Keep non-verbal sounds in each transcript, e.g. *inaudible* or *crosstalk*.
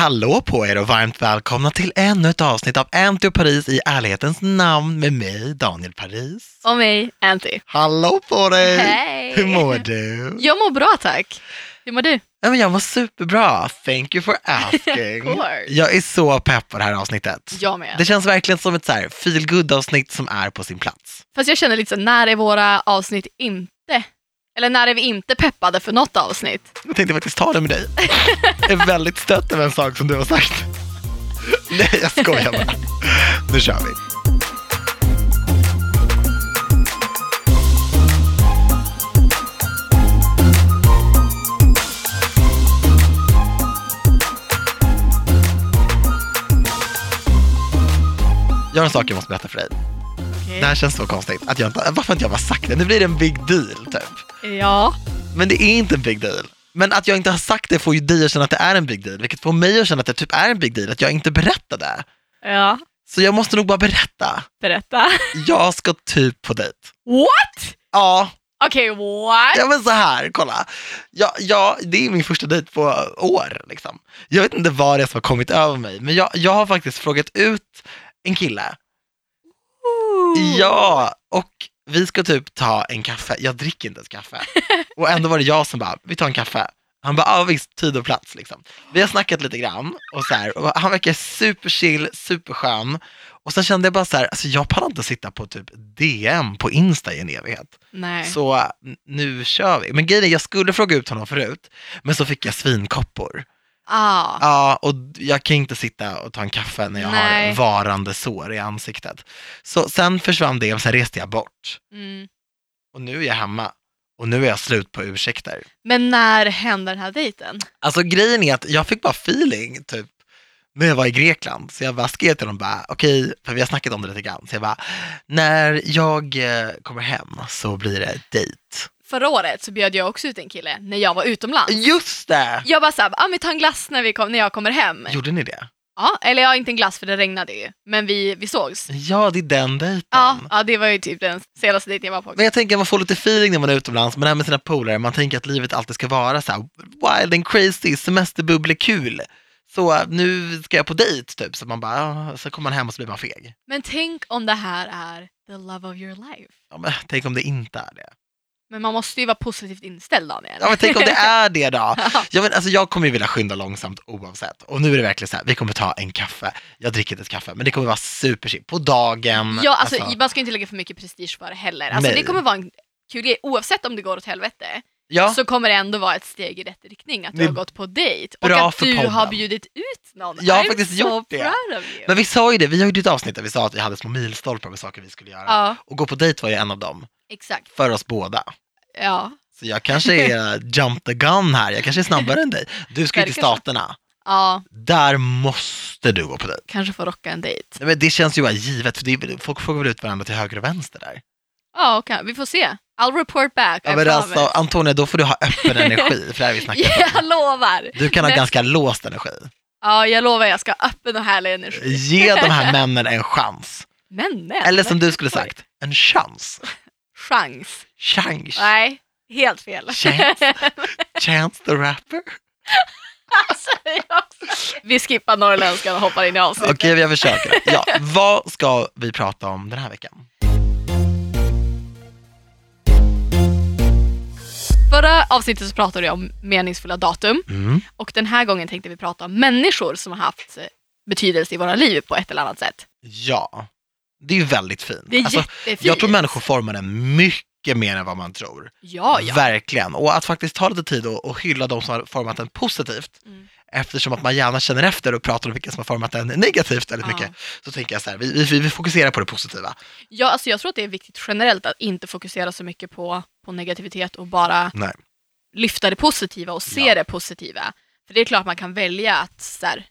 Hallå på er och varmt välkomna till ännu ett avsnitt av Anty och Paris i ärlighetens namn med mig, Daniel Paris. Och mig, Anty. Hallå på dig! Hej! Hur mår du? Jag mår bra tack. Hur mår du? Ja, men jag mår superbra. Thank you for *laughs* asking. Jag är så pepp på det här avsnittet. Jag med. Det känns verkligen som ett så här feel avsnitt som är på sin plats. Fast jag känner lite så, när är våra avsnitt inte? Eller när är vi inte peppade för något avsnitt? Jag tänkte faktiskt ta det med dig. Jag är väldigt stött över en sak som du har sagt. Nej, jag skojar bara. Nu kör vi. Jag har en sak jag måste berätta för dig. Okej. Det här känns så konstigt. Att jag inte, varför inte jag bara sagt det? Nu blir det en big deal typ. Ja. Men det är inte en big deal. Men att jag inte har sagt det får ju dig att känna att det är en big deal, vilket får mig att känna att det typ är en big deal, att jag inte berättade. Ja. Så jag måste nog bara berätta. Berätta. *laughs* Jag ska typ på dejt. What? Ja, Okej, what? ja men så här, kolla. Ja, ja, det är min första dejt på år. Liksom. Jag vet inte vad det är som har kommit över mig, men jag, jag har faktiskt frågat ut en kille. Ja, och vi ska typ ta en kaffe. Jag dricker inte ens kaffe. *laughs* Och ändå var det jag som bara, vi tar en kaffe. Han bara, ja visst, tid och plats liksom. Vi har snackat lite grann och så här, och han verkar superchill, superskön. Och sen kände jag bara så här, alltså jag pallar inte sitta på typ DM på Insta i en evighet. Nej. Så nu kör vi. Men grejen är, jag skulle fråga ut honom förut, men så fick jag svinkoppor. Ah. Ja, och jag kan inte sitta och ta en kaffe när jag Nej. har varande sår i ansiktet. Så sen försvann det och sen reste jag bort. Mm. Och nu är jag hemma. Och nu är jag slut på ursäkter. Men när hände den här dejten? Alltså grejen är att jag fick bara feeling typ när jag var i Grekland. Så jag bara skrev till honom bara, okej, för vi har snackat om det lite grann. Så jag bara, när jag eh, kommer hem så blir det dejt. Förra året så bjöd jag också ut en kille när jag var utomlands. Just det! Jag bara såhär, ah, men ta en glass när, vi kom, när jag kommer hem. Gjorde ni det? Ja, eller ja, inte en glass för det regnade ju. Men vi, vi sågs. Ja, det är den dejten. Ja, ja, det var ju typ den senaste dejten jag var på. Men jag tänker att man får lite feeling när man är utomlands, men det här med sina polare, man tänker att livet alltid ska vara så här wild and crazy, semesterbubbel kul. Så nu ska jag på dejt typ, så man bara, så kommer man hem och så blir man feg. Men tänk om det här är the love of your life. Ja, men, tänk om det inte är det. Men man måste ju vara positivt inställd Daniel. Ja, men tänk om det *laughs* är det då. Ja. Ja, men, alltså, jag kommer ju vilja skynda långsamt oavsett. Och nu är det verkligen så här, vi kommer ta en kaffe. Jag dricker inte ett kaffe, men det kommer vara superchill. På dagen. Ja, alltså, man ska inte lägga för mycket prestige för det heller. Alltså, Nej. det kommer vara en kul grej. Oavsett om det går åt helvete ja, så kommer det ändå vara ett steg i rätt riktning att du har gått på dejt. Och att du podden. har bjudit ut någon. Jag har I'm faktiskt so gjort det. men vi sa ju det, vi har ju ett avsnitt där vi sa att vi hade små milstolpar med saker vi skulle göra. Ja, Och gå på dejt var ju en av dem, exakt. för oss båda. Ja. Så jag kanske är *laughs* jump the gun här, jag kanske är snabbare än dig. Du ska ju till Verkar så. Staterna, ja, där måste du gå på dejt. kanske får rocka en dejt. Nej, men det känns ju bara givet, för det är, folk frågar väl ut varandra till höger och vänster där. Ja, okej. vi får se. I'll report back. Ja, I men promise. alltså, Antonija, då får du ha öppen *laughs* energi, för det här har vi snackat om. Jag lovar. Du kan ha Men- ganska låst energi. Ja, jag lovar jag ska ha öppen och härlig energi. Ge de här *laughs* männen en chans. Männen? Eller som du skulle sagt, en chans. Chans. Chans. Nej, helt fel. Chance. *laughs* Chance the rapper. Alltså, vi skippar norrländskan och hoppar in i avsnittet. Okej, jag försöker. Ja, vad ska vi prata om den här veckan? Förra avsnittet så pratade vi om meningsfulla datum Mm. och den här gången tänkte vi prata om människor som har haft eh, betydelse i våra liv på ett eller annat sätt. Ja, det är ju väldigt fint. Det är Alltså, jättefint. jag tror människor formar en mycket mer än vad man tror. Ja, ja. Verkligen. Och att faktiskt ta lite tid och, och hylla de som har format den positivt. Mm. Eftersom att man gärna känner efter och pratar om vilka som har format den negativt väldigt Ja. mycket. Så tänker jag så här, vi, vi, vi fokuserar på det positiva. ja, alltså jag tror att det är viktigt generellt att inte fokusera så mycket på, på negativitet och bara Nej. lyfta det positiva och se Ja. det positiva. För det är klart man kan välja att, så här,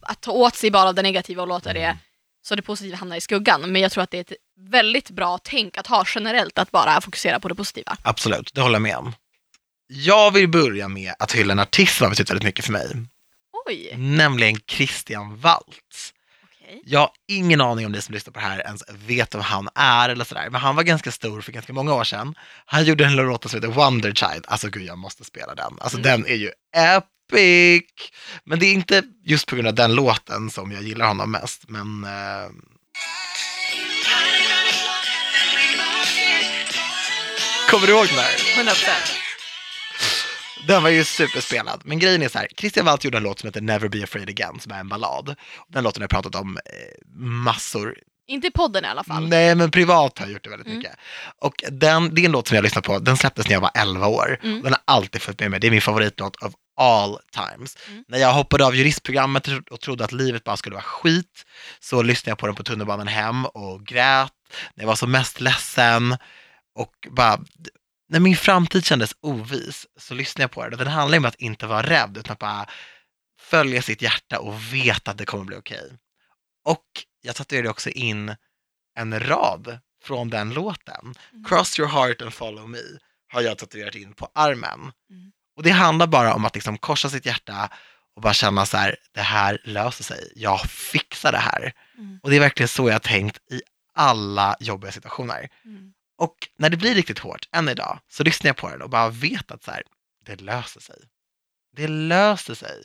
att ta åt sig bara av det negativa och låta Mm. det så det positiva hamnar i skuggan. Men jag tror att det är ett väldigt bra tänk att ha generellt att bara fokusera på det positiva. Absolut, det håller jag med om. Jag vill börja med att hylla en artist som har betytt väldigt mycket för mig. Oj, Nämligen Christian Waltz. Jag har ingen aning om ni som lyssnar på det här ens vet vem han är eller sådär. Men han var ganska stor för ganska många år sedan. Han gjorde en låt som heter Wonder Child. Alltså gud, jag måste spela den. Alltså Mm. den är ju epic. Men det är inte just på grund av den låten som jag gillar honom mest. Men eh, kommer du ihåg den här? 100%. Den var ju superspelad. Men grejen är så här, Christian Waltz gjorde en låt som heter Never Be Afraid Again, som är en ballad. Den låten har jag pratat om eh, massor. Inte i podden i alla fall. Nej, men privat har jag gjort det väldigt Mm. mycket. Och den, det är en låt som jag har lyssnat på, den släpptes när jag var 11 år. Mm. Den har alltid följt med mig, det är min favoritlåt of all times. Mm. När jag hoppade av juristprogrammet och trodde att livet bara skulle vara skit, så lyssnade jag på den på tunnelbanan hem och grät. När jag var som mest ledsen och bara, när min framtid kändes ovis så lyssnade jag på den. Den handlar om att inte vara rädd utan att bara följa sitt hjärta och veta att det kommer bli okej. Och jag tatuerade också in en rad från den låten. Mm. Cross your heart and follow me har jag tatuerat in på armen. Mm. Och det handlar bara om att liksom korsa sitt hjärta och bara känna så här, det här löser sig, jag fixar det här. Mm. Och det är verkligen så jag har tänkt i alla jobbiga situationer. Mm. Och när det blir riktigt hårt, än idag, så lyssnar jag på den och bara vet att så här, det löser sig. Det löser sig.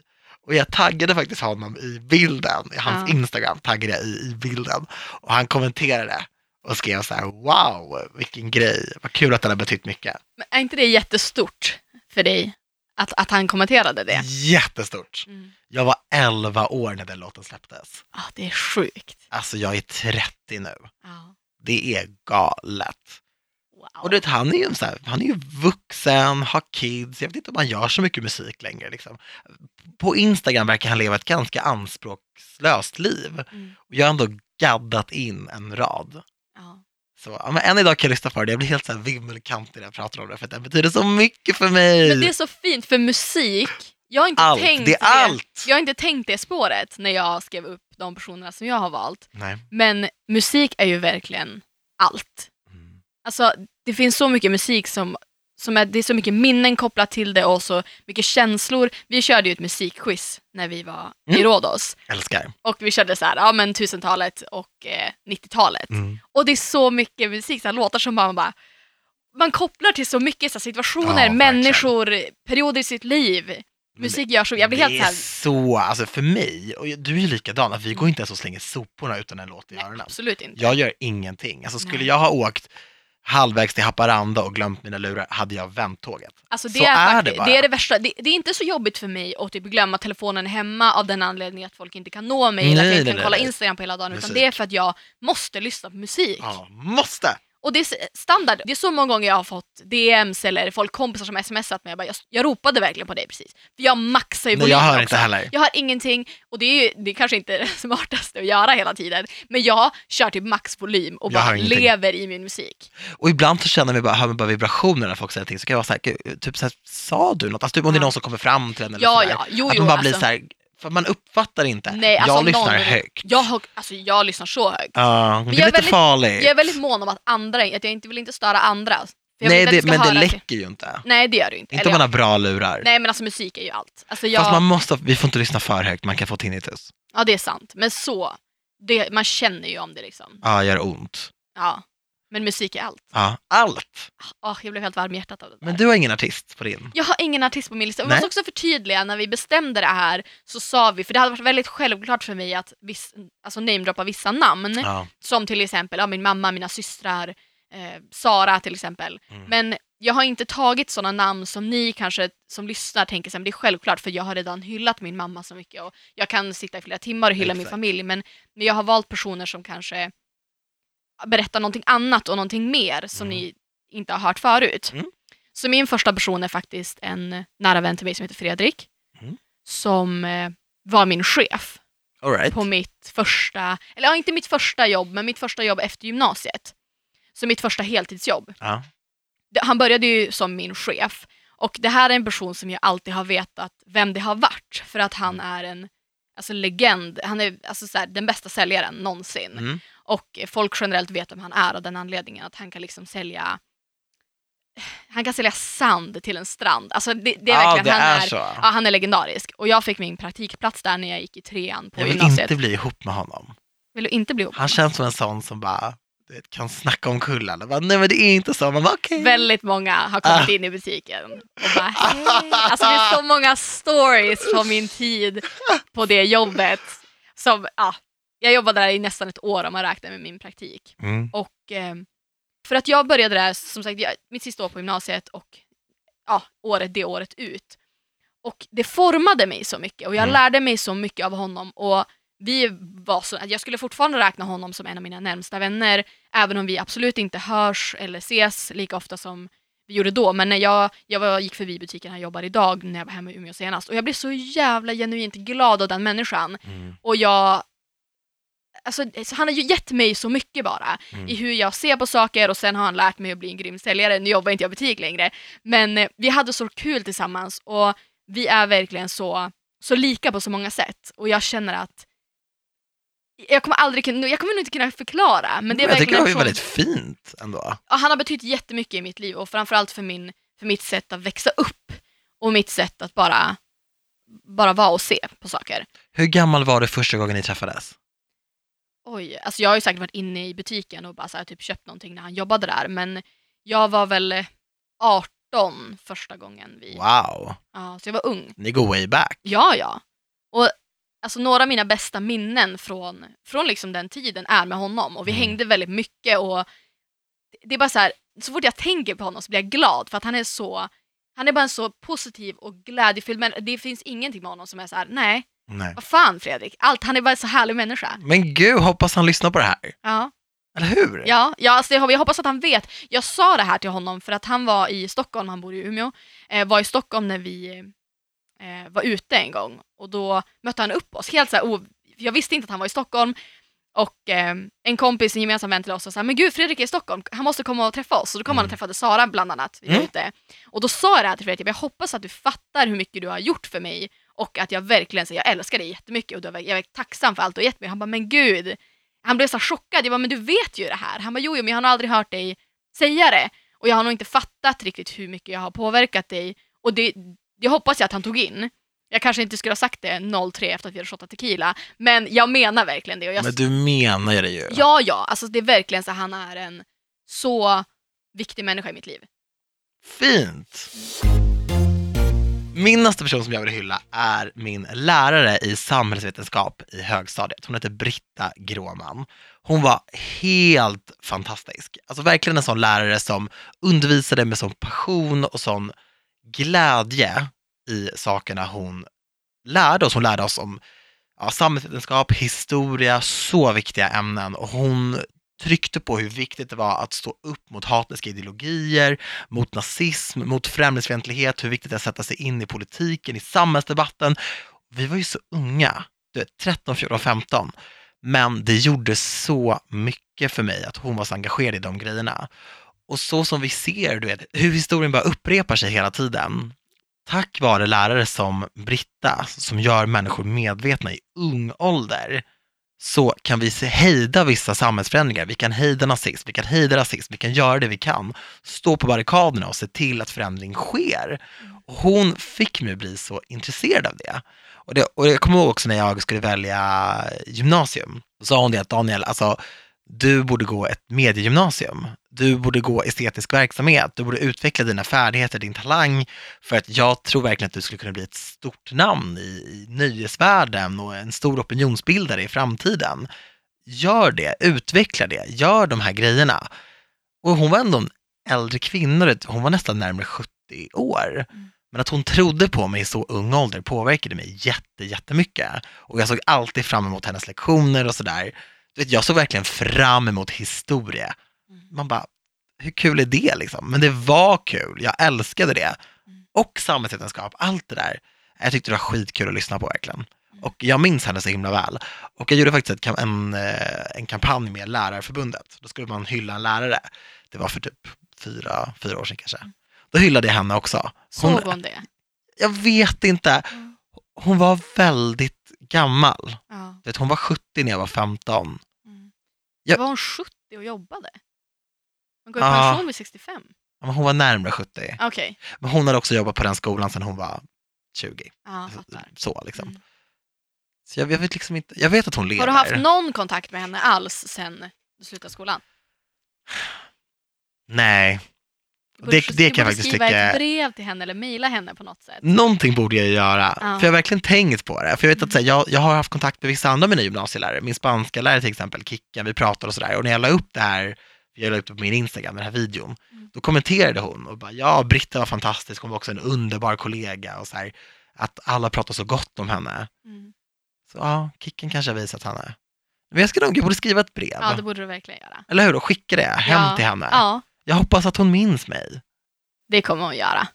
Och jag taggade faktiskt honom i bilden, i hans Ja. Instagram taggade jag i, i bilden. Och han kommenterade och skrev så här, wow, vilken grej, vad kul att den har betytt mycket. Men är inte det jättestort för dig att, att han kommenterade det? Jättestort. Mm. Jag var 11 år när den låten släpptes. Ah, det är sjukt. Alltså jag är 30 nu. Ja. Det är galet. Wow. Och du vet, han är ju så här, han är ju vuxen, har kids, jag vet inte om han gör så mycket musik längre. Liksom. På Instagram verkar han leva ett ganska anspråkslöst liv. Mm. Och jag har ändå gaddat in en rad. Så ja, men än idag kan jag lyssna på det, jag blir helt så här vimmelkantig när jag pratar om det, för att det betyder så mycket för mig. Men det är så fint för musik. Jag har inte allt, tänkt det allt! Jag har inte tänkt det spåret när jag skrev upp de personerna som jag har valt. Nej. Men musik är ju verkligen allt. Mm. Alltså, det finns så mycket musik som, som är, det är så mycket minnen kopplat till det och så mycket känslor. Vi körde ju ett musikquiz när vi var i Mm. Rhodos. Älskar. Och vi körde så här, ja men 1000-talet och eh, 90-talet. Mm. Och det är så mycket musik, så här, låtar som man bara man kopplar till så mycket så här, situationer, Ja, människor, perioder i sitt liv. Musik gör så, jag blir helt det så är här, så, alltså för mig, och du är ju likadan, att vi går inte ens och slänger soporna utan en låt i öronen. absolut inte. Jag gör ingenting. Alltså skulle Nej. jag ha åkt halvvägs till Haparanda och glömt mina lurar hade jag vänt tåget. Alltså det, Så är, är det bara. det är det värsta. Det, det är inte så jobbigt för mig att typ glömma telefonen hemma av den anledningen att folk inte kan nå mig eller att Nej, jag inte nej, kan nej, kolla nej. Instagram på hela dagen. Utan Musik. det är för att jag måste lyssna på musik. Ja, måste! Och det är standard. Det är så många gånger jag har fått DMs eller folk kompisar som smsat mig. Jag, bara, jag, jag ropade verkligen på dig precis. För jag maxar ju volymen jag hör också. inte heller. Jag har ingenting och det är ju det är kanske inte det *laughs* smartaste att göra hela tiden. Men jag kör typ maxvolym och Jag hör bara lever i min musik. Och ibland så känner jag mig bara, hör mig bara vibrationer när folk säger någonting, så kan jag vara såhär, "Gud, typ såhär, sa du något? Alltså typ om det är någon som kommer fram till en eller Ja, sådär. ja, jo, att jo. man bara alltså, blir såhär, för man uppfattar inte. Nej, alltså, jag lyssnar någon- högt. jag, alltså, jag lyssnar så högt. Ja, det är lite väldigt- farligt. Jag är väldigt mån om att andra, att jag inte vill inte störa andra. Nej, det, men det till- läcker ju inte. Nej, det gör du inte. Inte Eller om man har bra lurar. Nej, men alltså musik är ju allt. Alltså, jag... Fast man måste, vi får inte lyssna för högt, man kan få tinnitus. Ja, det är sant. Men så, det, man känner ju om det liksom. Ja, gör ont. Ja. Men musik är allt. Ja, allt. Åh, jag blev helt varm i hjärtat av det där. Men du har ingen artist på din? Jag har ingen artist på min lista. Jag Nej. måste också förtydliga, när vi bestämde det här så sa vi, för det hade varit väldigt självklart för mig att viss, alltså namedroppa vissa namn. Ja. Som till exempel ja, min mamma, mina systrar, eh, Sara till exempel. Mm. Men jag har inte tagit sådana namn som ni kanske som lyssnar tänker sig, det är självklart för jag har redan hyllat min mamma så mycket och jag kan sitta i flera timmar och hylla min Exakt. familj. Men, men jag har valt personer som kanske berättar någonting annat och någonting mer som Mm. ni inte har hört förut. Mm. Så min första person är faktiskt en nära vän till mig som heter Fredrik. Mm. Som eh, var min chef right. på mitt första, eller ja, inte mitt första jobb, men mitt första jobb efter gymnasiet. Så mitt första heltidsjobb. Ja. Han började ju som min chef och det här är en person som jag alltid har vetat vem det har varit för att han är en alltså, legend. Han är alltså, så här, den bästa säljaren någonsin. Mm. Och folk generellt vet vem han är av den anledningen att han kan liksom sälja han kan sälja sand till en strand. Alltså det, det är ja, verkligen, det han är är, så. ja, han är legendarisk. Och jag fick min praktikplats där när jag gick i trean på Jag vill gymnasiet. inte bli ihop med honom. Vill du inte bli ihop? Han känns som en sån som bara, vet, kan snacka om. Och bara, Nej men det är inte så. Man bara, okej. Väldigt många har kommit Ah. in i butiken och bara hej. Alltså det är så många stories från min tid på det jobbet. Som, ja, jag jobbade där i nästan ett år om man räknar med min praktik. Mm. Och eh, för att jag började där, som sagt, jag, mitt sista år på gymnasiet och ja, året det året ut. Och det formade mig så mycket och jag Mm. lärde mig så mycket av honom. Och vi var så, jag skulle fortfarande räkna honom som en av mina närmsta vänner, även om vi absolut inte hörs eller ses lika ofta som vi gjorde då. Men när jag, jag var, gick förbi butiken han jobbar idag när jag var hemma i Umeå senast och jag blev så jävla genuint glad av den människan. Mm. Och jag... Alltså, så han har ju gett mig så mycket bara Mm. i hur jag ser på saker och sen har han lärt mig att bli en grym säljare. Nu jobbar inte jag i butik längre. Men eh, vi hade så kul tillsammans och vi är verkligen så, så lika på så många sätt. Och jag känner att jag kommer aldrig kunna, jag kommer nog inte kunna förklara. Men det är jag tycker det var väldigt fint ändå. Ja, han har betytt jättemycket i mitt liv och framförallt för, min, för mitt sätt att växa upp och mitt sätt att bara, bara vara och se på saker. Hur gammal var du första gången ni träffades? Oj, alltså jag har ju säkert varit inne i butiken och bara så här, typ köpt någonting när han jobbade där, men jag var väl eh, 18 första gången vi... Wow, Ja, så jag var ung. ni går way back. Ja, ja. Och alltså några av mina bästa minnen från, från liksom den tiden är med honom och vi Mm. hängde väldigt mycket och det är bara så här, så fort jag tänker på honom så blir jag glad för att han är så, han är bara en så positiv och glädjefylld men det finns ingenting med honom som är så här: nej, Nej. vad fan Fredrik, allt, han är bara en så härlig människa. Men gud, hoppas han lyssnar på det här. Ja. Eller hur? Ja, ja alltså jag, jag hoppas att han vet. Jag sa det här till honom för att han var i Stockholm, han bor i Umeå, eh, var i Stockholm när vi eh, var ute en gång och då mötte han upp oss. Helt så här, o- jag visste inte att han var i Stockholm och eh, en kompis, en gemensam vän till oss, sa men gud Fredrik är i Stockholm, han måste komma och träffa oss. Och då kom han och Mm. träffade Sara bland annat. Vi Mm. ute. Och då sa jag det här till Fredrik, jag hoppas att du fattar hur mycket du har gjort för mig och att jag verkligen säger jag älskar dig jättemycket och du jag är tacksam för allt du har gett mig. Han bara, men gud, han blev så chockad. Jag bara, men du vet ju det här. Han bara, jo, jo, men jag har nog aldrig hört dig säga det. Och jag har nog inte fattat riktigt hur mycket jag har påverkat dig. Och det, det hoppas jag att han tog in. Jag kanske inte skulle ha sagt det 03 efter att vi hade shottat tequila, men jag menar verkligen det. Och jag, Men du menar det ju. Ja, ja, alltså det är verkligen så han är en så viktig människa i mitt liv. Fint! Min nästa person som jag vill hylla är min lärare i samhällsvetenskap i högstadiet. Hon heter Britta Gråman. Hon var helt fantastisk. Alltså verkligen en sån lärare som undervisade med sån passion och sån glädje i sakerna hon lärde oss. Hon lärde oss om ja, samhällsvetenskap, historia, så viktiga ämnen och hon tryckte på hur viktigt det var att stå upp mot hatniska ideologier, mot nazism, mot främlingsfientlighet, hur viktigt det är att sätta sig in i politiken, i samhällsdebatten. Vi var ju så unga, du vet, 13, 14, 15. Men det gjorde så mycket för mig att hon var så engagerad i de grejerna. Och så som vi ser, du vet, hur historien bara upprepar sig hela tiden. Tack vare lärare som Britta, som gör människor medvetna i ung ålder, så kan vi hejda vissa samhällsförändringar. Vi kan hejda nazism, vi kan hejda rasism, vi kan göra det vi kan. Stå på barrikaderna och se till att förändring sker. Och hon fick mig att bli så intresserad av det. Och, det, och jag kommer ihåg också när jag skulle välja gymnasium, då sa hon det att Daniel, alltså du borde gå ett mediegymnasium. Du borde gå estetisk verksamhet, du borde utveckla dina färdigheter, din talang, för att jag tror verkligen att du skulle kunna bli ett stort namn i, i nöjesvärlden och en stor opinionsbildare i framtiden. Gör det, utveckla det, gör de här grejerna. Och hon var ändå en äldre kvinna, hon var nästan närmare 70 år. Mm. Men att hon trodde på mig i så ung ålder påverkade mig jätte, jättemycket. Och jag såg alltid fram emot hennes lektioner och sådär. Vet, Jag såg verkligen fram emot historia. Mm. Man bara, hur kul är det liksom? Men det var kul, jag älskade det. Mm. Och samhällsvetenskap, allt det där. Jag tyckte det var skitkul att lyssna på verkligen. Mm. Och jag minns henne så himla väl. Och jag gjorde faktiskt en, eh, en kampanj med Lärarförbundet. Då skulle man hylla en lärare. Det var för typ fyra, fyra år sedan kanske. Då hyllade jag henne också. Såg Hon, hon det? jag vet inte. Hon var väldigt gammal. Ja. Vet, hon var 70 när jag var 15. Mm. Ja. Var hon 70 och jobbade? Man går i Ja. pension vid 65? Ja, men Hon var närmare 70. Okej, Men hon hade också jobbat på den skolan sedan hon var 20. ja, fattar. Så liksom. Mm. Så jag, jag vet liksom inte, jag vet att hon lever. Har du haft någon kontakt med henne alls sen du slutade skolan? Nej, Du Det- borde- det du kan jag borde faktiskt skriva tycka- ett brev till henne eller mejla henne på något sätt. någonting borde jag göra. Ja. För jag har verkligen tänkt på det. För jag vet att så här, jag, jag har haft kontakt med vissa andra av mina gymnasielärare, min spanska lärare till exempel, Kickan, vi pratade och sådär. Och när jag la upp det här, jag la upp det på min Instagram, den här videon, Mm. då kommenterade hon och bara, ja, Britta var fantastisk, hon var också en underbar kollega och så här, att alla pratar så gott om henne. Mm. Så ja, Kicken kanske har visat henne. Men jag ska nog, jag borde skriva ett brev. Ja, det borde du verkligen göra. Eller hur? Och skicka det hem Ja. till henne. Ja, Jag hoppas att hon minns mig. det kommer hon göra.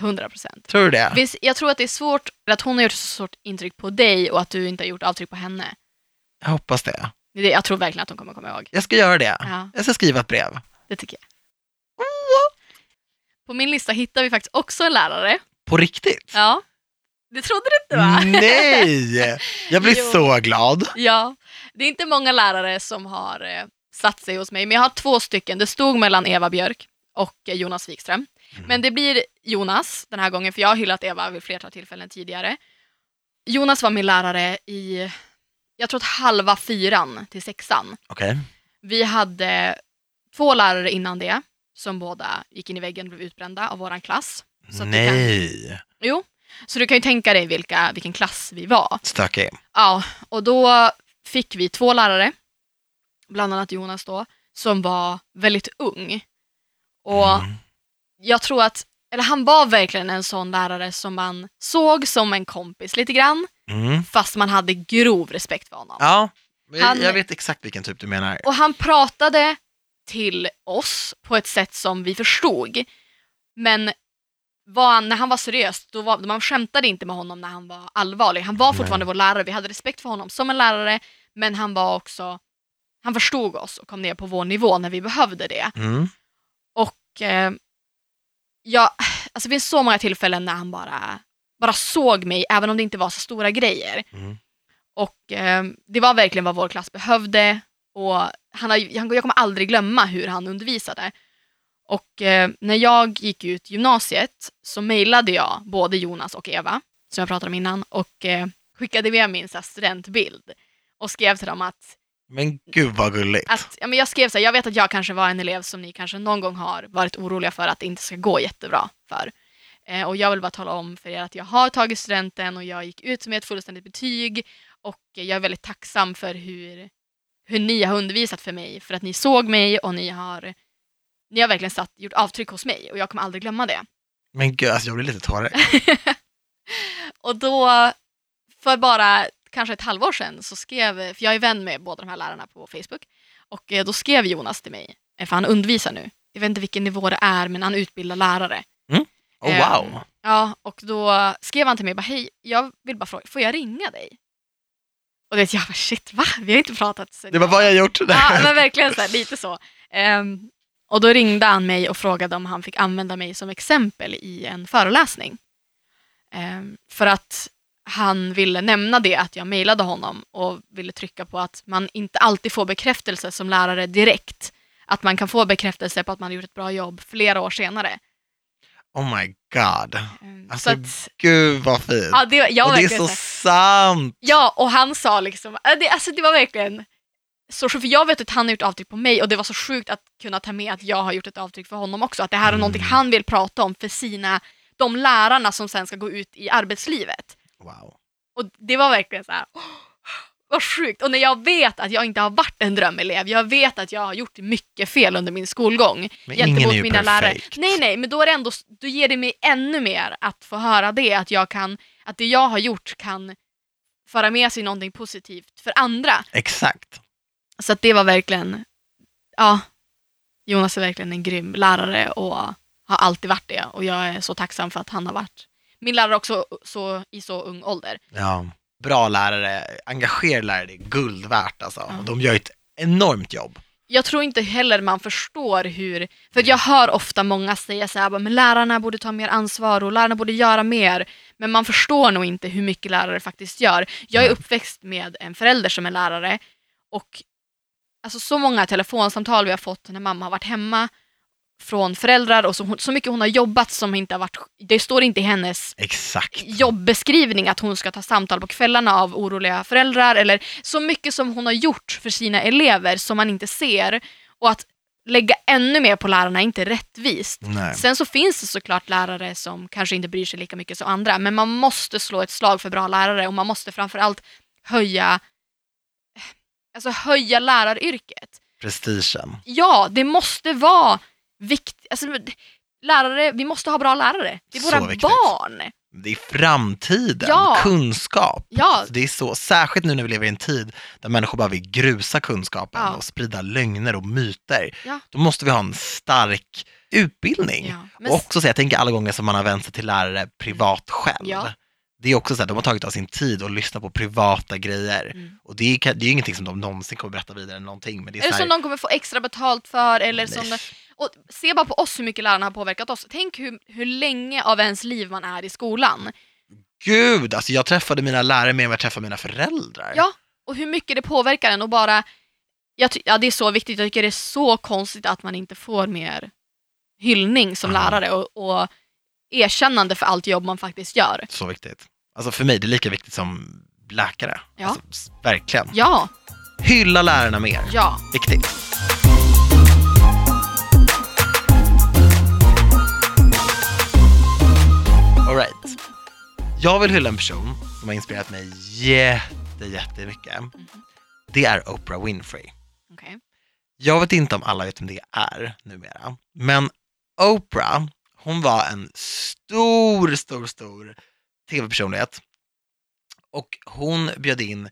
100 procent. Tror du det? Visst, Jag tror att det är svårt, att hon har gjort så stort intryck på dig och att du inte har gjort avtryck på henne. Jag hoppas det. Det- Jag tror verkligen att hon kommer komma ihåg. Jag ska göra det. Ja, Jag ska skriva ett brev. det tycker jag. På min lista hittar vi faktiskt också en lärare. På riktigt? Ja. Det trodde du inte va? Nej! Jag blir *laughs* så glad. Ja. Det är inte många lärare som har eh, satt sig hos mig, men jag har två stycken. Det stod mellan Eva Björk och Jonas Wikström. Mm. Men det blir Jonas den här gången, för jag har hyllat Eva vid flertal tillfällen tidigare. Jonas var min lärare i, jag tror att halva fyran till sexan. Okej. Vi hade två lärare innan det, som båda gick in i väggen och blev utbrända av våran klass. Det kan- Nej. Jo, så du kan ju tänka dig vilka, vilken klass vi var. Stökig. Ja, och då fick vi två lärare, bland annat Jonas då, som var väldigt ung. Och Mm. jag tror att, eller han var verkligen en sån lärare som man såg som en kompis lite grann, Mm. fast man hade grov respekt för honom. Ja, Han- jag vet exakt vilken typ du menar. Och han pratade till oss på ett sätt som vi förstod. Men han, när han var seriös, då var, man skämtade inte med honom när han var allvarlig. Han var fortfarande Nej. vår lärare, vi hade respekt för honom som en lärare, men han var också, han förstod oss och kom ner på vår nivå när vi behövde det. Mm. Och eh, ja, alltså det finns så många tillfällen när han bara, bara såg mig, även om det inte var så stora grejer. Mm. Och eh, det var verkligen vad vår klass behövde. Och han har, jag kommer aldrig glömma hur han undervisade. Och eh, när jag gick ut gymnasiet så mejlade jag både Jonas och Eva, som jag pratade om innan, och eh, skickade med min så här, studentbild. Och skrev till dem att Men gud vad gulligt. att, ja, men jag skrev så här, jag vet att jag kanske var en elev som ni kanske någon gång har varit oroliga för att det inte ska gå jättebra för. Eh, och jag vill bara tala om för er att jag har tagit studenten och jag gick ut med ett fullständigt betyg och jag är väldigt tacksam för hur, hur ni har undervisat för mig, för att ni såg mig och ni har, ni har verkligen satt, gjort avtryck hos mig och jag kommer aldrig glömma det. Men gud, alltså jag blir lite tårig. *laughs* och då, för bara kanske ett halvår sedan, så skrev, för jag är vän med båda de här lärarna på Facebook, och eh, då skrev Jonas till mig, eh, för han undervisar nu, jag vet inte vilken nivå det är, men han utbildar lärare. Oh, Ehm, wow. Ja, och då skrev han till mig, bara, hej, jag vill bara fråga, får jag ringa dig? Och det, jag bara, shit, va? Vi har inte pratat sen Det var vad jag gjort. Ja, men verkligen så här, lite så. Ehm, och då ringde han mig och frågade om han fick använda mig som exempel i en föreläsning. Ehm, för att han ville nämna det att jag mejlade honom och ville trycka på att man inte alltid får bekräftelse som lärare direkt. Att man kan få bekräftelse på att man har gjort ett bra jobb flera år senare. Oh my god. Ehm, Alltså, så att, Gud vad fint. ja, det, jag och det är så sant. Ja, och han sa liksom, det, alltså det var verkligen så för jag vet att han har gjort avtryck på mig och det var så sjukt att kunna ta med att jag har gjort ett avtryck för honom också. Att det här är Mm. någonting han vill prata om för sina, de lärarna som sen ska gå ut i arbetslivet. Wow. Och det var verkligen så här, åh, vad sjukt. Och när jag vet att jag inte har varit en drömelev, jag vet att jag har gjort mycket fel under min skolgång Men gentemot ingen är ju mina lärare. perfekt. Nej, nej, men då är det ändå, då ger det mig ännu mer att få höra det, att jag kan, att det jag har gjort kan föra med sig någonting positivt för andra. Exakt. Så att det var verkligen, ja, Jonas är verkligen en grym lärare och har alltid varit det och jag är så tacksam för att han har varit min lärare också så, i så ung ålder. Ja. Bra lärare, engagerade lärare, det är guld värt alltså. Och de gör ett enormt jobb. Jag tror inte heller man förstår hur, för jag hör ofta många säga så här, men lärarna borde ta mer ansvar och lärarna borde göra mer. Men man förstår nog inte hur mycket lärare faktiskt gör. Jag är uppväxt med en förälder som är lärare och alltså så många telefonsamtal vi har fått när mamma har varit hemma från föräldrar och så, så mycket hon har jobbat som inte har varit, det står inte i hennes Exakt. jobbbeskrivning att hon ska ta samtal på kvällarna av oroliga föräldrar eller så mycket som hon har gjort för sina elever som man inte ser och att lägga ännu mer på lärarna är inte rättvist. Nej. Sen så finns det såklart lärare som kanske inte bryr sig lika mycket som andra, men man måste slå ett slag för bra lärare och man måste framförallt höja, alltså höja läraryrket. Prestigen. Ja, det måste vara viktigt. Alltså, lärare, vi måste ha bra lärare. Det är Så våra viktigt. barn. Det är framtiden, Ja. kunskap. Ja, Det är så, särskilt nu när vi lever i en tid där människor bara vill grusa kunskapen Ja. och sprida lögner och myter. Ja. Då måste vi ha en stark utbildning. Men Och också så, jag tänker alla gånger som man har vänt sig till lärare privat själv. Det är också så att de har tagit av sin tid och lyssnat på privata grejer. Mm. Och det är, det är ju ingenting som de någonsin kommer berätta vidare eller någonting. Men det är Eller så här, som de kommer få extra betalt för. Eller som, nej. Och se bara på oss hur mycket lärarna har påverkat oss. Tänk hur, hur länge av ens liv man är i skolan. Gud, alltså jag träffade mina lärare mer än vad jag träffade mina föräldrar. Ja, och hur mycket det påverkar en och bara... Jag ja, det är så viktigt. Jag tycker det är så konstigt att man inte får mer hyllning som Ja. lärare och, och erkännande för allt jobb man faktiskt gör. Så viktigt. Alltså för mig, det är lika viktigt som läkare. Ja. Alltså, verkligen. Ja, Hylla lärarna mer. ja. Viktigt. Jag vill hylla en person som har inspirerat mig jätte, jättemycket. Det är Oprah Winfrey. Okej. Jag vet inte om alla vet vem det är numera, men Oprah, hon var en stor, stor, stor tv-personlighet. Och hon bjöd in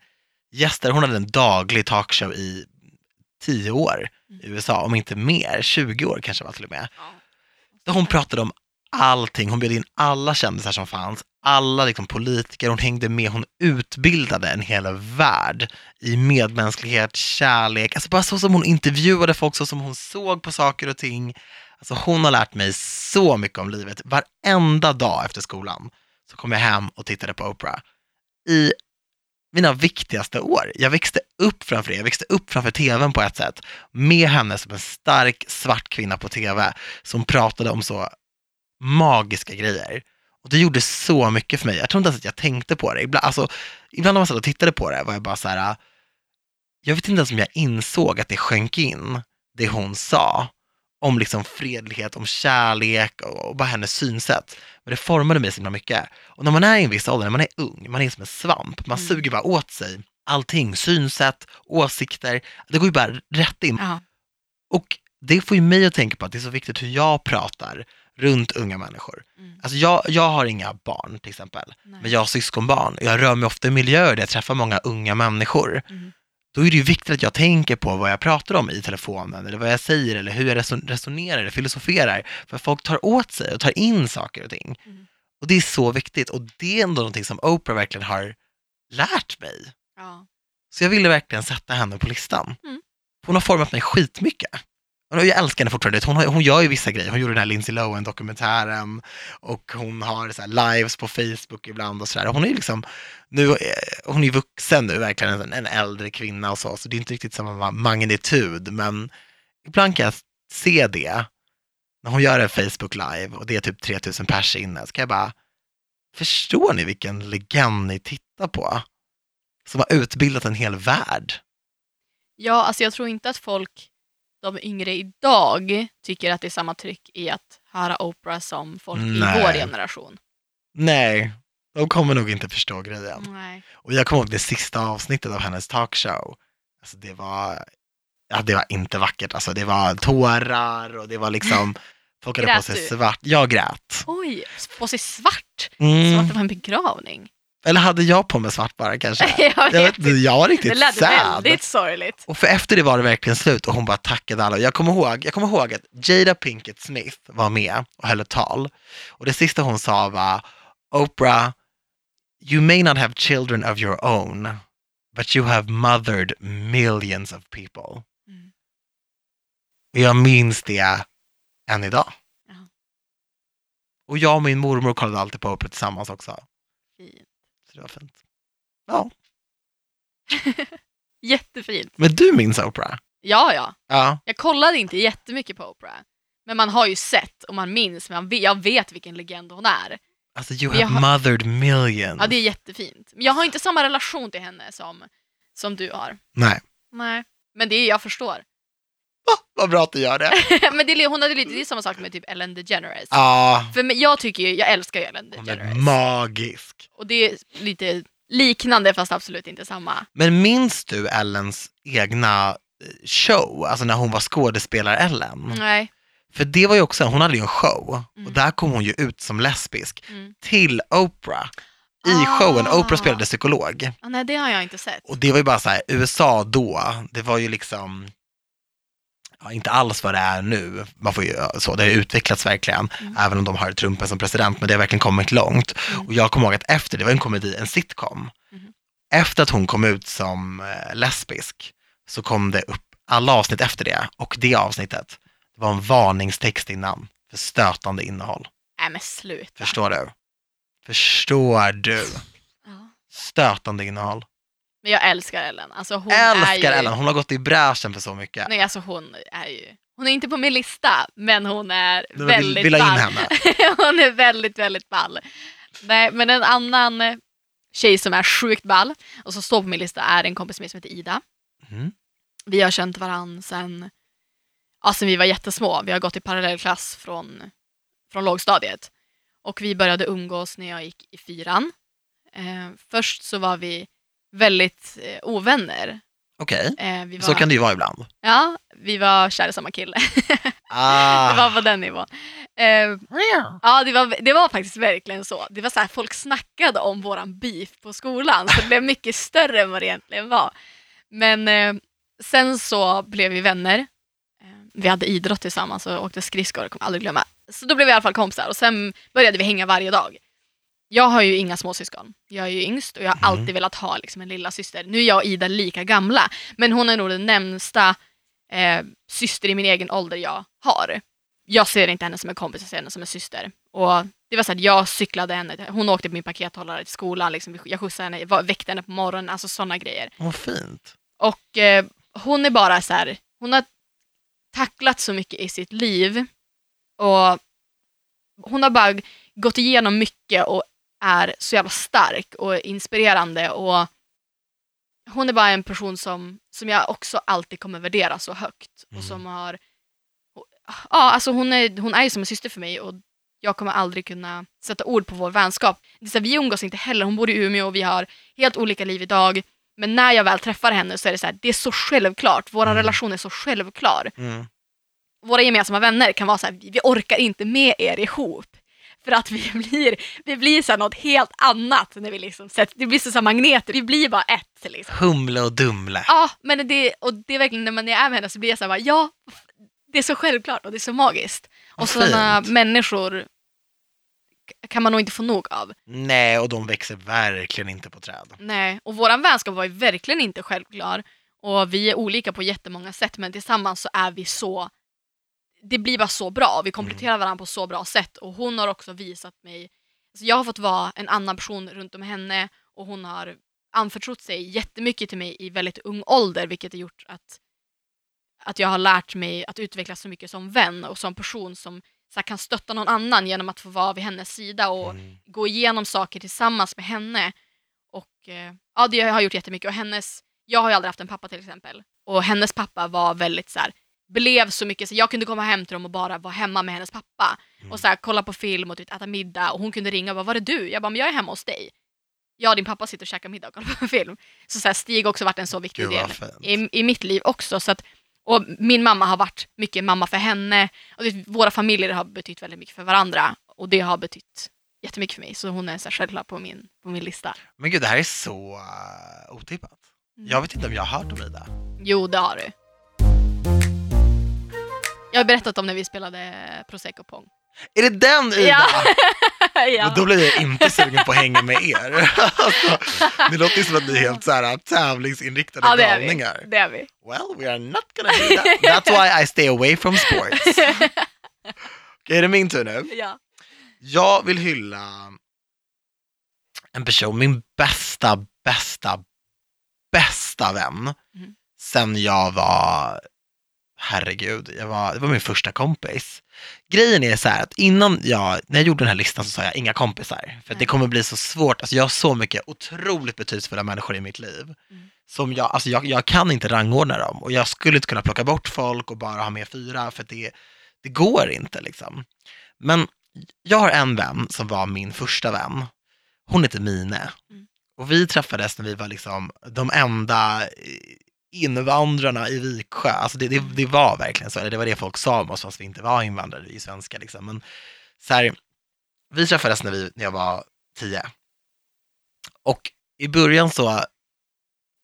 gäster, hon hade en daglig talkshow i tio år i USA, om inte mer, 20 år kanske var till och med. Där hon pratade om allting, hon bjöd in alla kändisar som fanns, alla liksom politiker, hon hängde med, hon utbildade en hel värld i medmänsklighet, kärlek, alltså bara så som hon intervjuade folk, så som hon såg på saker och ting. Alltså hon har lärt mig så mycket om livet. Varenda dag efter skolan så kom jag hem och tittade på Oprah. I mina viktigaste år. Jag växte upp framför det, jag växte upp framför tvn på ett sätt, med henne som en stark svart kvinna på tv som pratade om så magiska grejer. Och det gjorde så mycket för mig. Jag tror inte ens att jag tänkte på det. Ibland, alltså, ibland när man satt och tittade på det var jag bara så här, jag vet inte ens om jag insåg att det sjönk in, det hon sa, om liksom fredlighet, om kärlek och, och bara hennes synsätt. Men det formade mig så himla mycket. Och när man är i en viss ålder, när man är ung, man är som en svamp, man Mm. suger bara åt sig allting, synsätt, åsikter, det går ju bara rätt in. Ja. Och det får ju mig att tänka på att det är så viktigt hur jag pratar runt unga människor. Mm. Alltså jag, jag har inga barn till exempel, Nej. men jag har syskonbarn. Jag rör mig ofta i miljöer där jag träffar många unga människor. Mm. Då är det ju viktigt att jag tänker på vad jag pratar om i telefonen, eller vad jag säger, eller hur jag reson- resonerar, eller filosoferar. För folk tar åt sig och tar in saker och ting. Mm. Och det är så viktigt, och det är ändå någonting som Oprah verkligen har lärt mig. Ja. Så jag ville verkligen sätta henne på listan. Mm. Hon har format mig skitmycket. Jag älskar henne fortfarande. Hon, har, hon gör ju vissa grejer. Hon gjorde den här Lindsay Lohan-dokumentären och hon har så här lives på Facebook ibland och sådär. Hon är ju liksom, nu, eh, hon är ju vuxen nu, verkligen en, en äldre kvinna och så, så det är inte riktigt samma magnitud, men ibland kan jag se det. När hon gör en Facebook live och det är typ 3000 pers inne, så kan jag bara, förstår ni vilken legend ni tittar på? Som har utbildat en hel värld. ja, alltså jag tror inte att folk, de yngre idag, tycker att det är samma tryck i att höra Oprah som folk Nej. i vår generation. Nej, de kommer nog inte förstå grejen. Nej. Och jag kommer ihåg det sista avsnittet av hennes talkshow. Alltså det var, ja det var inte vackert. Alltså det var tårar och det var liksom, *laughs* folk hade på Grät sig du? svart. Jag grät. Oj, på sig svart, som Mm. att det var en begravning. Eller hade jag på mig svart bara kanske? *laughs* jag Jag, vet jag var Det riktigt lät sad. väldigt sorgligt. Och för efter det var det verkligen slut och hon bara tackade alla. Jag kommer ihåg, jag kommer ihåg att Jada Pinkett Smith var med och höll ett tal. Och det sista hon sa var Oprah, you may not have children of your own, but you have mothered millions of people. Mm. Jag minns det än idag. Ja. Och jag och min mormor kollade alltid på Oprah tillsammans också. Fint. Det var fint. Ja, *laughs* Jättefint. men du minns Oprah? Ja, ja. Ja. Jag kollade inte jättemycket på Oprah. Men man har ju sett och man minns, men jag vet vilken legend hon är. Alltså you Men jag have har- mothered millions. Ja, det är jättefint. Men jag har inte samma relation till henne som, som du har. Nej. Nej. Men det är jag förstår. *laughs* Vad bra att du gör det. *laughs* men det, hon hade lite, det är samma sak med typ Ellen DeGeneres. Ja, För jag tycker ju, jag älskar ju Ellen hon är DeGeneres. magisk. Och det är lite liknande fast absolut inte samma. Men minns du Ellens egna eh, show, alltså när hon var skådespelar-Ellen? Nej. För det var ju också, hon hade ju en show och Mm. där kom hon ju ut som lesbisk Mm. till Oprah i Ah. showen. Oprah spelade psykolog. Ah, nej, det har jag inte sett. Och det var ju bara så här, USA då, det var ju liksom, ja, inte alls vad det är nu, man får ju, så, det har utvecklats verkligen, Mm. även om de har Trump som president, men det har verkligen kommit långt. Mm. Och jag kommer ihåg att efter, det var en komedi, en sitcom, Mhm. efter att hon kom ut som eh, lesbisk, så kom det upp alla avsnitt efter det, och det avsnittet, det var en varningstext innan, för stötande innehåll. Nej men sluta. Förstår du? Förstår du? Ja. Stötande innehåll. Men jag älskar Ellen. Alltså hon är Älskar ju... Ellen, hon har gått i bräschen för så mycket. Nej, alltså hon är ju... Hon är inte på min lista, men hon är Du vill- väldigt vill ha in ball. henne. *laughs* hon är väldigt, väldigt ball. Nej, men en annan tjej som är sjukt ball och som står på min lista är en kompis med som heter Ida. Mm. Vi har känt varandra sen, ja, sen vi var jättesmå. Vi har gått i parallellklass från, från lågstadiet. Och vi började umgås när jag gick i fyran. Eh, först så var vi väldigt eh, ovänner. Okej, Eh, vi var, så kan det ju vara ibland. Ja, vi var kära i samma kille. *laughs* Ah. Det var på den nivån. Eh, ja, det var, det var faktiskt verkligen så. Det var så här, folk snackade om våran beef på skolan, så det blev mycket större än vad det egentligen var. Men eh, sen så blev vi vänner. Eh, vi hade idrott tillsammans och åkte skridskor, jag kommer aldrig glömma. Så då blev vi i alla fall kompisar och sen började vi hänga varje dag. Jag har ju inga småsyskon. Jag är ju yngst och jag har Mhm. alltid velat ha liksom, en lilla syster. Nu är jag och Ida lika gamla, men hon är nog den närmsta eh, syster i min egen ålder jag har. Jag ser inte henne som en kompis, jag ser henne som en syster. Och det var så att jag cyklade henne, hon åkte på min pakethållare till skolan, liksom, jag skjutsade henne, var- väckte henne på morgonen, alltså sådana grejer. Vad fint. Och eh, hon är bara så här, hon har tacklat så mycket i sitt liv och hon har bara gått igenom mycket och är så jävla stark och inspirerande och hon är bara en person som, som jag också alltid kommer värdera så högt och Mm. som har Ja, alltså hon är, hon är ju som en syster för mig och jag kommer aldrig kunna sätta ord på vår vänskap. Det så här, vi umgås inte heller, hon bor i Umeå och vi har helt olika liv idag. Men när jag väl träffar henne så är det så här, det är så självklart, vår Mm. relation är så självklar. Mm. Våra gemensamma vänner kan vara så här, vi orkar inte med er ihop. För att vi blir, vi blir så något helt annat när vi liksom sätter, det blir så här magneter, vi blir bara ett liksom. Humle och Dumle. Ja, men det, och det är verkligen när man är med henne så blir jag så här, bara, ja, det är så självklart och det är så magiskt. Vad Och sådana människor kan man nog inte få nog av. Nej, och de växer verkligen inte på träd. Nej, och våran vänskap var ju verkligen inte självklar. Och vi är olika på jättemånga sätt, men tillsammans så är vi så... Det blir bara så bra, vi kompletterar varandra på så bra sätt. Och hon har också visat mig... Alltså jag har fått vara en annan person runt om henne och hon har anförtrott sig jättemycket till mig i väldigt ung ålder, vilket har gjort att, att jag har lärt mig att utvecklas så mycket som vän och som person som så här, kan stötta någon annan genom att få vara vid hennes sida och Mm. gå igenom saker tillsammans med henne. Och eh, ja, det har gjort jättemycket. Och hennes, jag har ju aldrig haft en pappa till exempel. Och hennes pappa var väldigt så här, blev så mycket, så jag kunde komma hem till dem och bara vara hemma med hennes pappa. Mm. Och så här, kolla på film och typ, äta middag. Och hon kunde ringa och bara, var är du? Jag bara, men jag är hemma hos dig. Jag och din pappa sitter och käkar middag och kollar på *laughs* film. Så, så här, Stig har också varit en så viktig Gud del i, i mitt liv också. Så att, och min mamma har varit mycket mamma för henne. Och det, våra familjer har betytt väldigt mycket för varandra. Och det har betytt jättemycket för mig. Så hon är så här självklar på min, på min lista. Men gud, det här är så uh, otippat. Mm. Jag vet inte om jag har hört om Ida. Jo, det har du. Jag har berättat om när vi spelade Prosecco Pong. Är det den Ida? Ja. *laughs* ja. Då blir jag inte sugen på att hänga med er. *laughs* alltså, det låter ju som att ni är helt så här, tävlingsinriktade ja, det är vi. galningar. Det är vi. Well, we are not gonna do that. That's why I stay away from sports. *laughs* Okej, är det min tur nu? ja. Jag vill hylla en person, min bästa, bästa, bästa vän. Mhm. Sen jag var, herregud, jag var, det var min första kompis. Grejen är så här att innan jag, när jag gjorde den här listan så sa jag inga kompisar. För det kommer bli så svårt, alltså jag har så mycket otroligt betydelsefulla människor i mitt liv. Mm. som jag, alltså jag, jag kan inte rangordna dem och jag skulle inte kunna plocka bort folk och bara ha med fyra för det, det går inte liksom. Men jag har en vän som var min första vän. Hon heter Mine. Mm. Och vi träffades när vi var liksom de enda invandrarna i Viksjö. Alltså det, det, det var verkligen så, eller det var det folk sa om oss fast vi inte var invandrare, vi är svenskar liksom. Men så här, vi träffades när, vi, när jag var tio. Och i början så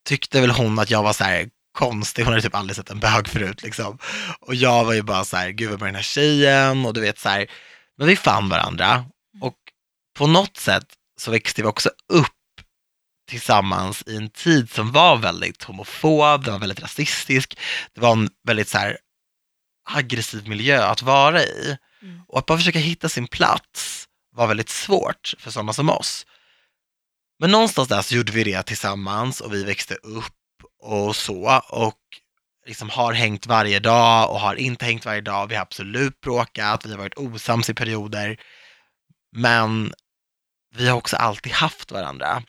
tyckte väl hon att jag var så här konstig, hon hade typ aldrig sett en bög förut liksom. Och jag var ju bara så här, gud vad med den här tjejen och du vet så här, men vi fann varandra och på något sätt så växte vi också upp tillsammans i en tid som var väldigt homofob, den var väldigt rasistisk, det var en väldigt så här aggressiv miljö att vara i. Mm. Och att bara försöka hitta sin plats var väldigt svårt för sådana som oss. Men någonstans där så gjorde vi det tillsammans och vi växte upp och så och liksom har hängt varje dag och har inte hängt varje dag. Vi har absolut bråkat, vi har varit osams i perioder. Men vi har också alltid haft varandra.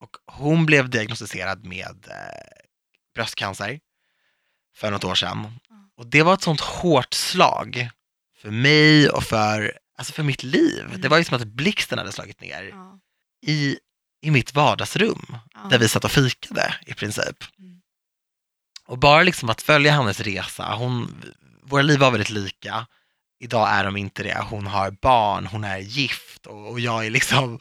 Och hon blev diagnostiserad med eh, bröstcancer för något år sedan. Och det var ett sånt hårt slag för mig och för, alltså för mitt liv. Mm. Det var ju som att blixten hade slagit ner Ja. i, i mitt vardagsrum Ja. där vi satt och fikade i princip. Mm. Och bara liksom att följa hennes resa, hon, våra liv var väldigt lika. Idag är de inte det. Hon har barn, hon är gift och, och jag är liksom,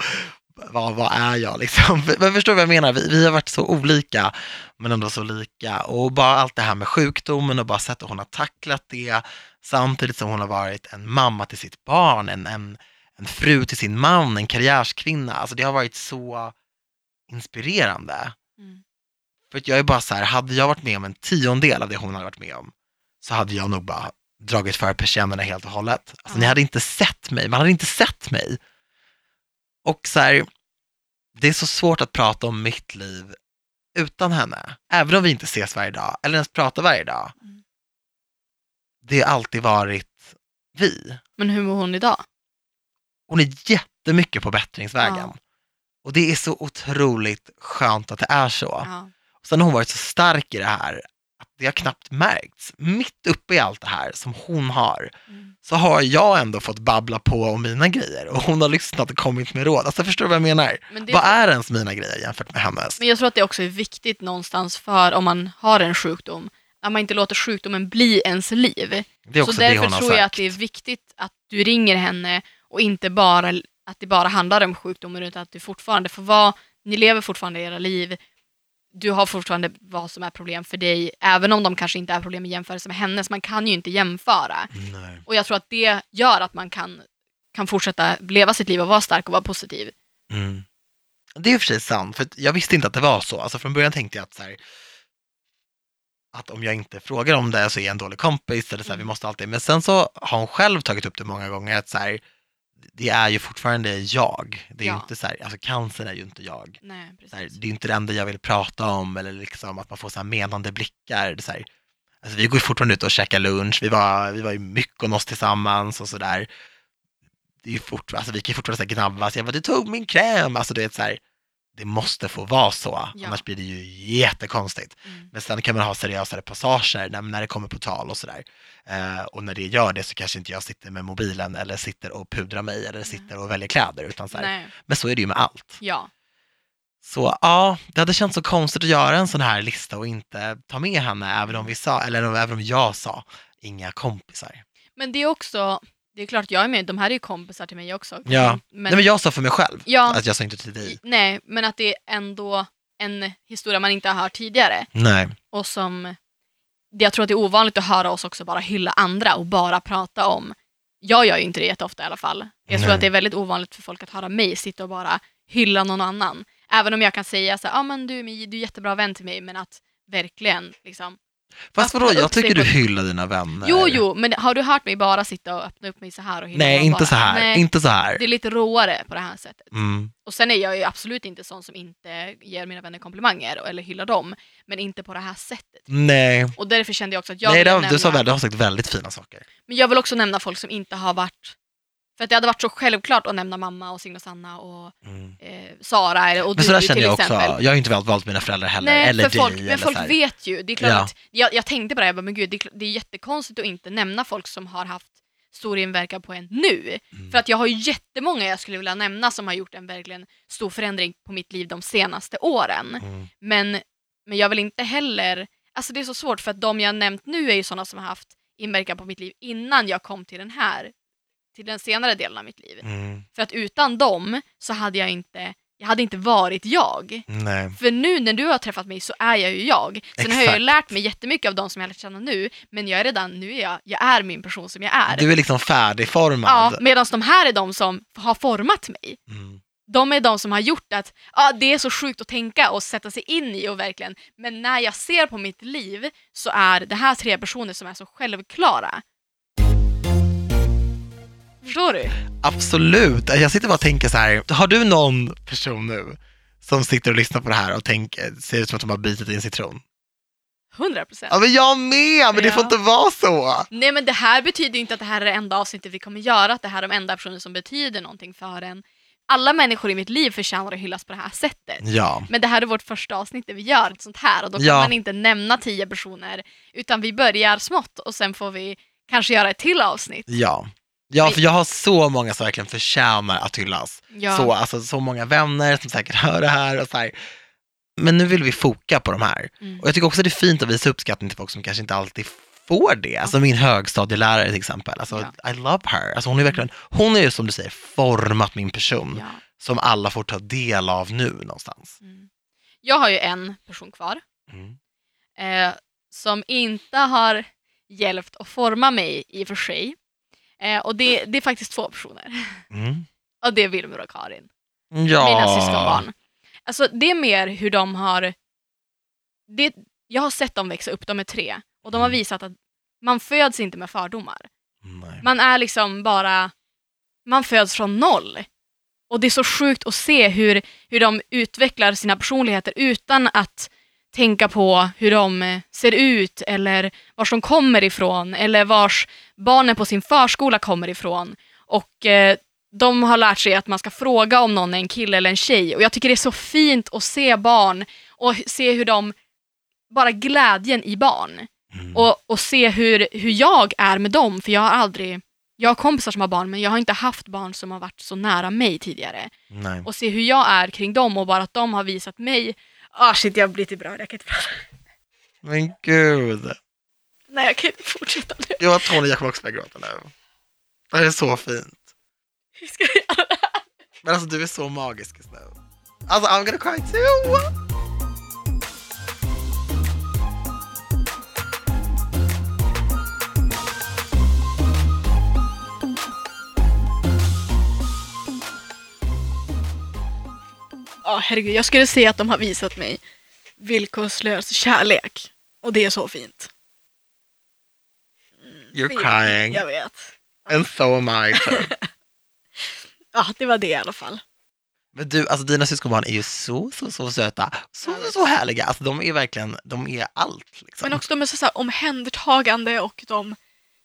vad, vad är jag liksom? *laughs* Men förstår du vad jag menar? Vi, vi har varit så olika men ändå så lika. Och bara allt det här med sjukdomen och bara sättet hon har tacklat det samtidigt som hon har varit en mamma till sitt barn, en, en, en fru till sin man, en karriärskvinna. Alltså det har varit så inspirerande. Mm. För att jag är bara så här, hade jag varit med om en tiondel av det hon hade varit med om så hade jag nog bara dragit för persiennerna helt och hållet. Alltså Ja. ni hade inte sett mig, man hade inte sett mig. Och så här, det är så svårt att prata om mitt liv utan henne. Även om vi inte ses varje dag, eller ens pratar varje dag. Mm. Det har alltid varit vi. Men hur mår hon idag? Hon är jättemycket på bättringsvägen. Ja. Och det är så otroligt skönt att det är så. Ja. Och sen har hon varit så stark i det här det har knappt märkts. Mitt uppe i allt det här som hon har Mm. så har jag ändå fått babbla på om mina grejer och hon har lyssnat och kommit med råd. Alltså förstår du vad jag menar? Men, det, Vad är ens mina grejer jämfört med hennes? men jag tror att det också är viktigt någonstans för om man har en sjukdom, att man inte låter sjukdomen bli ens liv. Det är också så det därför hon har tror jag att sagt. det är viktigt att du ringer henne och inte bara att det bara handlar om sjukdomen utan att du fortfarande får vara, ni lever fortfarande era liv, du har fortfarande vad som är problem för dig, även om de kanske inte är problem i jämförelse med hennes, man kan ju inte jämföra. Nej. Och jag tror att det gör att man kan, kan fortsätta leva sitt liv och vara stark och vara positiv. Mm. Det är i och för sig sant, för jag visste inte att det var så. Alltså från början tänkte jag att så här, att om jag inte frågar om det så är jag en dålig kompis, eller så här, vi Mm. måste alltid, men sen så har hon själv tagit upp det många gånger, att så här, det är ju fortfarande jag. Det är ju Ja. inte så här, alltså cancer är ju inte jag. Nej, här, det är ju inte det enda jag vill prata om, eller liksom att man får så här menande blickar. Det är så här, alltså vi går ju fortfarande ut och käkar lunch, vi var, vi var i Mykonos tillsammans och sådär. Det är ju fort, alltså vi kan ju fortfarande så här gnabbas, jag bara du tog min kräm, alltså du vet så här, det måste få vara så, Ja. annars blir det ju jättekonstigt. Mm. Men sen kan man ha seriösare passager när, när det kommer på tal och sådär. Eh, och när det gör det så kanske inte jag sitter med mobilen eller sitter och pudrar mig eller sitter och väljer kläder, utan så men så är det ju med allt. ja. Så ja, det hade känts så konstigt att göra en sån här lista och inte ta med henne, även om vi sa, eller även om jag sa, inga kompisar. Men det är också, det är klart jag är med, de här är ju kompisar till mig också. Ja. Men, Nej men jag sa för mig själv, ja, att jag sa inte till dig. nej, men att det är ändå en historia man inte har hört tidigare. Nej. Och som, jag tror att det är ovanligt att höra oss också bara hylla andra och bara prata om, jag gör ju inte det jätteofta i alla fall. Jag tror Nej. att det är väldigt ovanligt för folk att höra mig sitta och bara hylla någon annan. Även om jag kan säga så ja ah, men du, du är jättebra vän till mig, men att verkligen liksom. Fast vadå, jag tycker du hyllar dina vänner. Jo, jo, men har du hört mig bara sitta och öppna upp mig så här och hylla Nej, inte bara? så här. Nej, Inte så här. det är lite råare på det här sättet. Mm. Och sen är jag ju absolut inte sån som inte ger mina vänner komplimanger eller hyllar dem, men inte på det här sättet. Nej, Och därför kände jag också att jag Nej vill det har, nämna, du, sa väl, du har sagt väldigt fina saker. men jag vill också nämna folk som inte har varit För att det hade varit så självklart att nämna mamma och Signe och Sanna och Mm. eh, Sara eller- och Men du till känner jag också. exempel. Jag har ju inte valt, valt mina föräldrar heller, Nej, eller för dig. folk, eller men folk så här. vet ju. Det är klart Ja. att, jag, jag tänkte det, jag bara, men gud, det är, det är jättekonstigt att inte nämna folk som har haft stor inverkan på en nu. Mm. För att jag har ju jättemånga jag skulle vilja nämna som har gjort en verkligen stor förändring på mitt liv de senaste åren. Mm. Men, men jag vill inte heller, alltså det är så svårt för att de jag nämnt nu är ju sådana som har haft inverkan på mitt liv innan jag kom till den här, till den senare delen av mitt liv. Mm. För att utan dem så hade jag inte, jag hade inte varit jag. Nej. För nu när du har träffat mig så är jag ju jag. Sen har jag ju Exakt. lärt mig jättemycket av de som jag har lärt känna nu, men jag är redan, nu är jag, jag är min person som jag är. Du är liksom färdigformad. ja, Medan de här är de som har format mig. Mm. De är de som har gjort att ja, det är så sjukt att tänka och sätta sig in i och verkligen, men när jag ser på mitt liv så är det här tre personer som är så självklara. Förstår du? Absolut. Jag sitter bara och tänker så här, har du någon person nu som sitter och lyssnar på det här och tänker, ser ut som att de har bitit i en citron? 100 procent. Ja men jag med, men det får inte vara så. Nej men det här betyder ju inte att det här är det enda avsnittet vi kommer göra, att det här är de enda personer som betyder någonting för en. Alla människor i mitt liv förtjänar att hyllas på det här sättet. Ja, Men det här är vårt första avsnitt där vi gör ett sånt här och då kan Ja. man inte nämna tio personer utan vi börjar smått och sen får vi kanske göra ett till avsnitt. ja. Ja, för jag har så många som verkligen förtjänar att hyllas. Ja. Så, alltså, så många vänner som säkert *laughs* hör det här och så här. Men nu vill vi foka på de här. Mm. Och jag tycker också det är fint att visa uppskattning till folk som kanske inte alltid får det. Alltså min högstadielärare till exempel. Alltså, I love her. Alltså, hon är verkligen, hon är ju som du säger format min person Ja. som alla får ta del av nu någonstans. Mm. Jag har ju en person kvar Mm. eh, som inte har hjälpt att forma mig i och för sig. Eh, och det, det är faktiskt två personer. Mm. *laughs* Och det är Wilmer och Karin. Ja. mina syskonbarn. Alltså det är mer hur de har... Det, jag har sett dem växa upp, de är tre. Och de har Mm. visat att man föds inte med fördomar. Nej. Man är liksom bara... Man föds från noll. Och det är så sjukt att se hur, hur de utvecklar sina personligheter utan att tänka på hur de ser ut eller var de kommer ifrån eller vars barnen på sin förskola kommer ifrån. Och eh, de har lärt sig att man ska fråga om någon är en kille eller en tjej. Och jag tycker det är så fint att se barn och se hur de, bara glädjen i barn. Mm. Och, och se hur, hur jag är med dem, för jag har aldrig, jag har kompisar som har barn men jag har inte haft barn som har varit så nära mig tidigare. Nej. Och se hur jag är kring dem och bara att de har visat mig, ah shit jag blir lite bra, jag kan inte prata. Men gud. Nej jag kan inte fortsätta nu. Jag och Tony, jag kommer också börja gråta nu. Det här är så fint. Hur ska jag göra det här? Men alltså du är så magisk just nu. Alltså I'm gonna cry too. Ja herregud, jag skulle säga att de har visat mig villkorslös kärlek. Och det är så fint. You're crying. Jag vet. And so am I. *laughs* Ja, det var det i alla fall. Men du, alltså dina syskonbarn är ju så, så, så söta. Så, så, så härliga. Alltså de är verkligen, de är allt liksom. Men också de är så, så här, omhändertagande och de...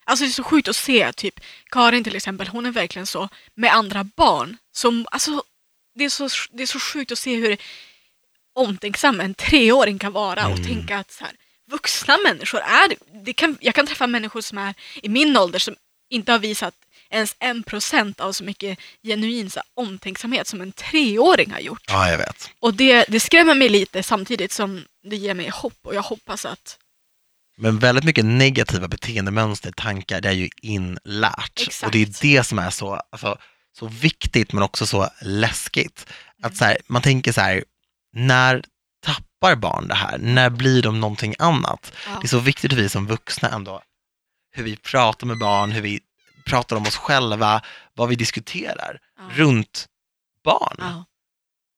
Alltså det är så sjukt att se, typ Karin till exempel, hon är verkligen så med andra barn. Som, alltså, det, är så, det är så sjukt att se hur omtänksam en treåring kan vara och Mm. tänka att så här, vuxna människor är... Det kan, jag kan träffa människor som är i min ålder som inte har visat ens en procent av så mycket genuin så här, omtänksamhet som en treåring har gjort. Ja, jag vet. Och det, det skrämmer mig lite samtidigt som det ger mig hopp och jag hoppas att Men väldigt mycket negativa beteendemönster, tankar, det är ju inlärt. Exakt. Och det är det som är så, alltså, så viktigt men också så läskigt. Att så här, man tänker så här, när tappar barn det här? När blir de någonting annat? ja, Det är så viktigt hur vi som vuxna ändå, hur vi pratar med barn, hur vi pratar om oss själva, vad vi diskuterar ja, runt barn. ja,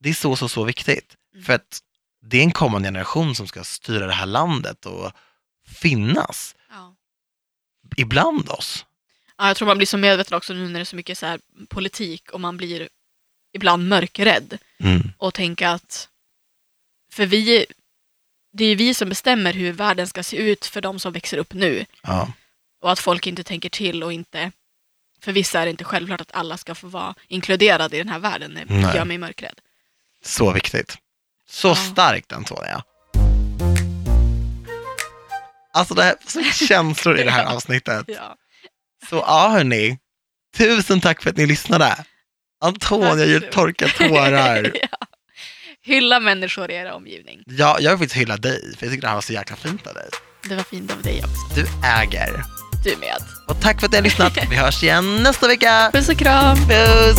Det är så, så, så viktigt. Mm. För att det är en kommande generation som ska styra det här landet och finnas ibland oss. ja, jag tror man blir så medveten också nu när det är så mycket så politik och man blir ibland mörkrädd Mm. och tänka att för vi det är ju vi som bestämmer hur världen ska se ut för de som växer upp nu Ja. och att folk inte tänker till och inte för vissa är det inte självklart att alla ska få vara inkluderade i den här världen. Det Nej. gör mig mörkrädd. Så viktigt. Så Ja. starkt Antonia. Alltså det här, så mycket *laughs* känslor i det här avsnittet. Ja. Så ja hörni, tusen tack för att ni lyssnade. Antonia Tack gör torka tårar. *laughs* ja. Hylla människor i era omgivning. Ja, jag vill faktiskt hylla dig, för jag tycker det här var så jäkla fint av dig. Det var fint av dig också. Du äger. Du med. Och tack för att ni har lyssnat. Vi hörs igen nästa vecka. Puss och kram. Puss!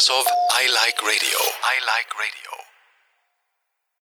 Produceras av I Like Radio. I Like Radio.